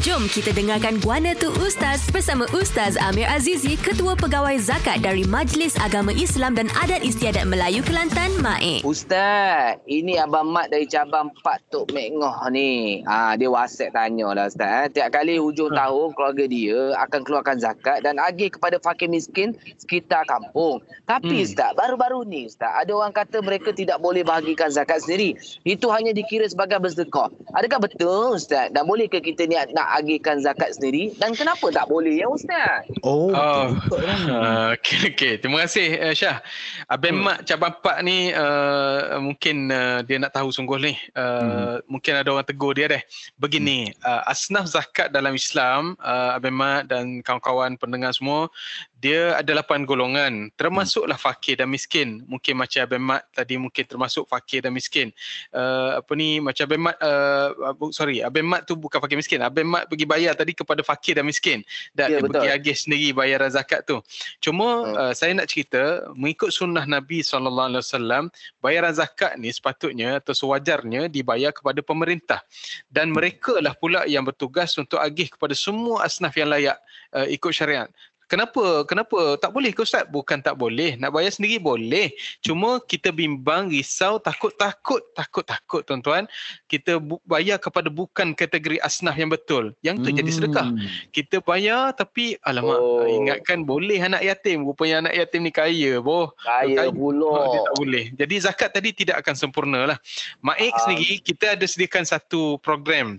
Jom kita dengarkan Guana Tu Ustaz bersama Ustaz Amir Azizi, Ketua Pegawai Zakat dari Majlis Agama Islam dan Adat Istiadat Melayu Kelantan, MAIK. Ustaz, ini Abang Mat dari cabang Pak Tok Mek Ngoh ni. Ah, dia WhatsApp tanya lah Ustaz. Eh. Tiap kali hujung tahun, keluarga dia akan keluarkan zakat dan agih kepada fakir miskin sekitar kampung. Tapi hmm. Ustaz, baru-baru ni Ustaz, ada orang kata mereka tidak boleh bahagikan zakat sendiri. Itu hanya dikira sebagai bersedekah. Adakah betul Ustaz? Dan bolehkah kita ni nak agihkan zakat sendiri dan kenapa tak boleh ya ustaz? Oh. Uh, okey okey. Terima kasih uh, Syah. Abang hmm. mak cabang pak ni uh, mungkin uh, dia nak tahu sungguh ni. Uh, hmm. mungkin ada orang tegur dia deh. Begini hmm. uh, asnaf zakat dalam Islam uh, abang mak dan kawan-kawan pendengar semua dia ada lapan golongan. Termasuklah fakir dan miskin. Mungkin macam abang mat tadi mungkin termasuk fakir dan miskin. Uh, apa ni macam abang mat uh, sorry abang mat tu bukan fakir miskin. Abang mat pergi bayar tadi kepada fakir dan miskin. Dan ya, pergi agih sendiri bayar zakat tu. Cuma hmm. uh, saya nak cerita mengikut sunnah Nabi SAW bayaran zakat ni sepatutnya atau sewajarnya dibayar kepada pemerintah. Dan hmm. mereka lah pula yang bertugas untuk agih kepada semua asnaf yang layak uh, ikut syariat Kenapa? Kenapa tak boleh ke Ustaz? Bukan tak boleh. Nak bayar sendiri boleh. Cuma kita bimbang, risau, takut-takut. Takut-takut tuan-tuan. Kita bayar kepada bukan kategori asnah yang betul. Yang tu hmm. jadi sedekah. Hmm. Kita bayar tapi alamak oh. ingatkan boleh anak yatim. Rupanya anak yatim ni kaya. Boh. Kaya, kaya pula. Oh, dia tak boleh. Jadi zakat tadi tidak akan sempurna lah. Maik um. sendiri kita ada sediakan satu program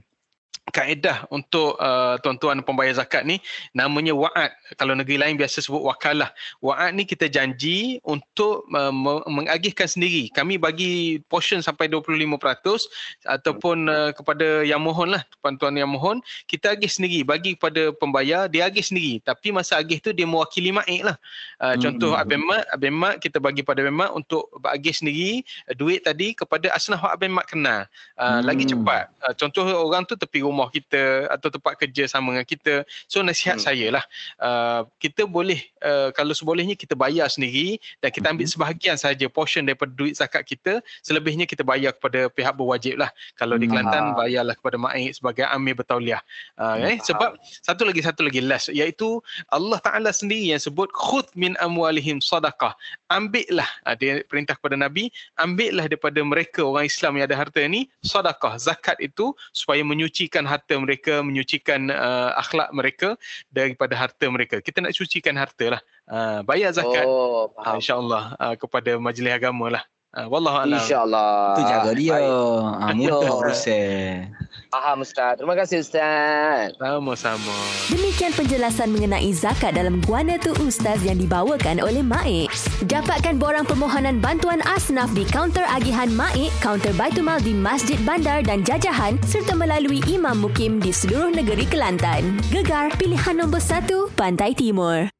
kaedah untuk uh, tuan-tuan pembayar zakat ni namanya wa'ad. Kalau negeri lain biasa sebut wakalah. Wa'ad ni kita janji untuk uh, mengagihkan sendiri. Kami bagi portion sampai 25% ataupun uh, kepada yang mohon lah, tuan-tuan yang mohon, kita agih sendiri. Bagi kepada pembayar, dia agih sendiri. Tapi masa agih tu dia mewakili ma'ik lah. Uh, hmm. Contoh. Abang Mat, Abang Mat kita bagi pada Abang Mat untuk agih sendiri uh, duit tadi kepada asnaf Abang Mat kenal. Uh, hmm. Lagi cepat. Uh, contoh orang tu tepi rumah rumah kita atau tempat kerja sama dengan kita. So nasihat hmm. saya lah, uh, kita boleh uh, kalau sebolehnya kita bayar sendiri dan kita ambil hmm. sebahagian saja portion daripada duit zakat kita, selebihnya kita bayar kepada pihak berwajib lah. Kalau di Kelantan, bayarlah kepada Ma'ik sebagai amir bertauliah. Uh, eh, sebab satu lagi, satu lagi last, iaitu Allah Ta'ala sendiri yang sebut, khud min amwalihim sadaqah. Ambillah, uh, dia perintah kepada Nabi, ambillah daripada mereka orang Islam yang ada harta ni, sadaqah. Zakat itu supaya menyucikan harta mereka, menyucikan uh, akhlak mereka daripada harta mereka. Kita nak sucikan harta lah. Uh, bayar zakat oh, uh, insyaAllah uh, kepada majlis agama lah. Uh, Wallahu a'lam. Insya-Allah. Tu jaga dia. Ah mudah urusan. Faham Ustaz. Terima kasih Ustaz. Sama-sama. Demikian penjelasan mengenai zakat dalam Guana Tu Ustaz yang dibawakan oleh Maik. Dapatkan borang permohonan bantuan asnaf di kaunter agihan Maik, kaunter Baitumal di Masjid Bandar dan Jajahan serta melalui Imam Mukim di seluruh negeri Kelantan. Gegar pilihan nombor satu Pantai Timur.